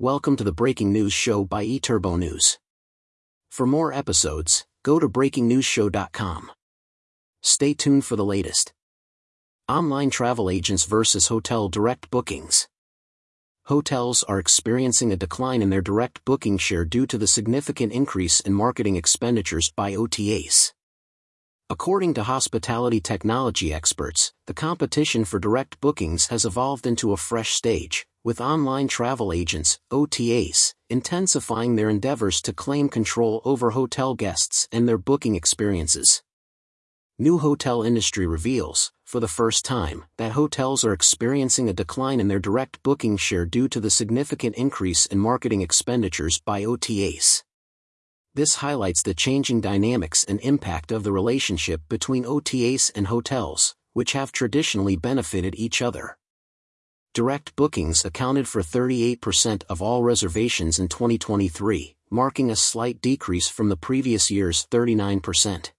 Welcome to the Breaking News Show by eTurbo News. For more episodes, go to breakingnewsshow.com. Stay tuned for the latest. Online travel agents versus hotel direct bookings. Hotels are experiencing a decline in their direct booking share due to the significant increase in marketing expenditures by OTAs. According to hospitality technology experts, the competition for direct bookings has evolved into a fresh stage, with online travel agents, OTAs, intensifying their endeavors to claim control over hotel guests and their booking experiences. New hotel industry reveals, for the first time, that hotels are experiencing a decline in their direct booking share due to the significant increase in marketing expenditures by OTAs. This highlights the changing dynamics and impact of the relationship between OTAs and hotels, which have traditionally benefited each other. Direct bookings accounted for 38% of all reservations in 2023, marking a slight decrease from the previous year's 39%.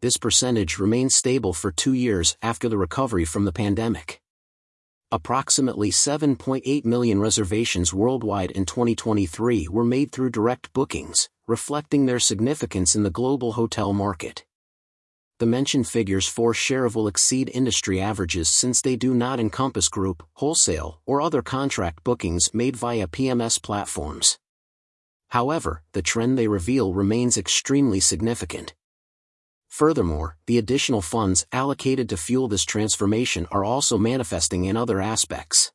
This percentage remained stable for two years after the recovery from the pandemic approximately 7.8 million reservations worldwide in 2023 were made through direct bookings, reflecting their significance in the global hotel market. The mentioned figures for share of will exceed industry averages since they do not encompass group, wholesale, or other contract bookings made via PMS platforms. However, the trend they reveal remains extremely significant. Furthermore, the additional funds allocated to fuel this transformation are also manifesting in other aspects.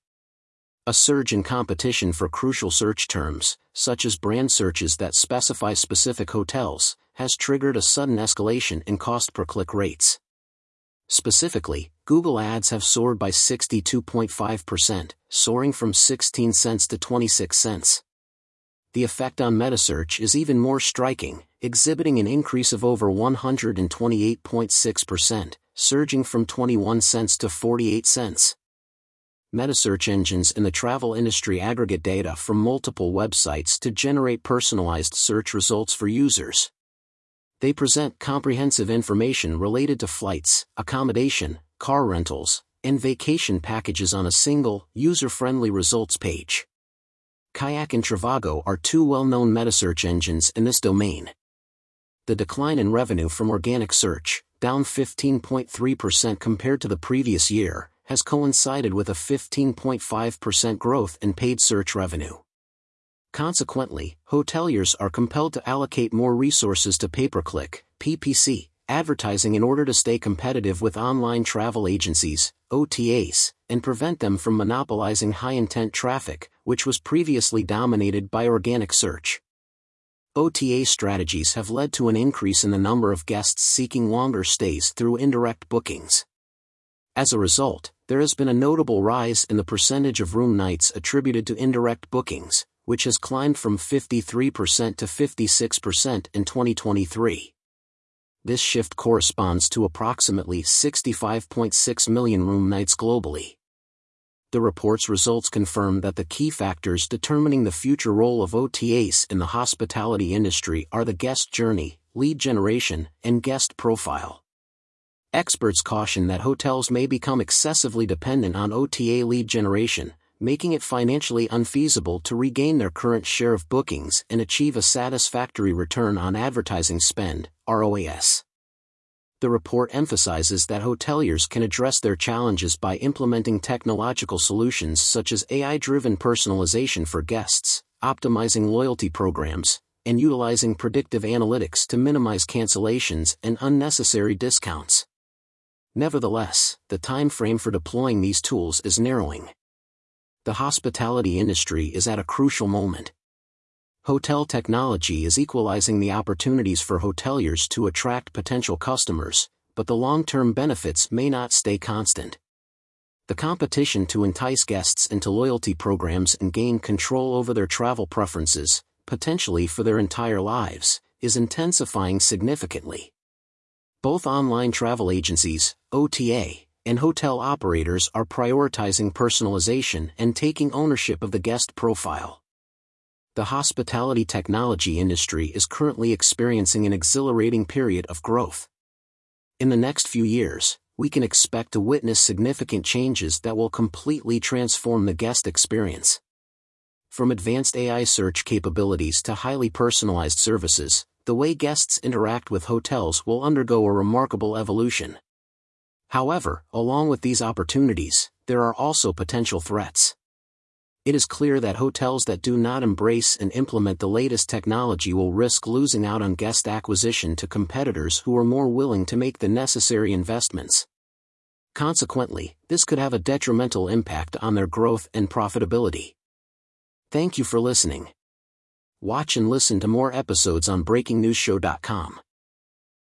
A surge in competition for crucial search terms, such as brand searches that specify specific hotels, has triggered a sudden escalation in cost per click rates. Specifically, Google Ads have soared by 62.5%, soaring from 16 cents to 26 cents. The effect on metasearch is even more striking, exhibiting an increase of over 128.6%, surging from 21 cents to 48 cents. Metasearch engines in the travel industry aggregate data from multiple websites to generate personalized search results for users. They present comprehensive information related to flights, accommodation, car rentals, and vacation packages on a single, user-friendly results page. Kayak and Trivago are two well-known metasearch engines in this domain the decline in revenue from organic search, down 15.3% compared to the previous year, has coincided with a 15.5% growth in paid search revenue. Consequently, hoteliers are compelled to allocate more resources to pay-per-click, PPC, advertising in order to stay competitive with online travel agencies, OTAs, and prevent them from monopolizing high-intent traffic, which was previously dominated by organic search. OTA strategies have led to an increase in the number of guests seeking longer stays through indirect bookings. As a result, there has been a notable rise in the percentage of room nights attributed to indirect bookings, which has climbed from 53% to 56% in 2023. This shift corresponds to approximately 65.6 million room nights globally the report's results confirm that the key factors determining the future role of OTAs in the hospitality industry are the guest journey, lead generation, and guest profile. Experts caution that hotels may become excessively dependent on OTA lead generation, making it financially unfeasible to regain their current share of bookings and achieve a satisfactory return on advertising spend, ROAS the report emphasizes that hoteliers can address their challenges by implementing technological solutions such as AI-driven personalization for guests, optimizing loyalty programs, and utilizing predictive analytics to minimize cancellations and unnecessary discounts. Nevertheless, the time frame for deploying these tools is narrowing. The hospitality industry is at a crucial moment hotel technology is equalizing the opportunities for hoteliers to attract potential customers, but the long-term benefits may not stay constant. The competition to entice guests into loyalty programs and gain control over their travel preferences, potentially for their entire lives, is intensifying significantly. Both online travel agencies, OTA, and hotel operators are prioritizing personalization and taking ownership of the guest profile the hospitality technology industry is currently experiencing an exhilarating period of growth. In the next few years, we can expect to witness significant changes that will completely transform the guest experience. From advanced AI search capabilities to highly personalized services, the way guests interact with hotels will undergo a remarkable evolution. However, along with these opportunities, there are also potential threats. It is clear that hotels that do not embrace and implement the latest technology will risk losing out on guest acquisition to competitors who are more willing to make the necessary investments. Consequently, this could have a detrimental impact on their growth and profitability. Thank you for listening. Watch and listen to more episodes on BreakingNewsShow.com.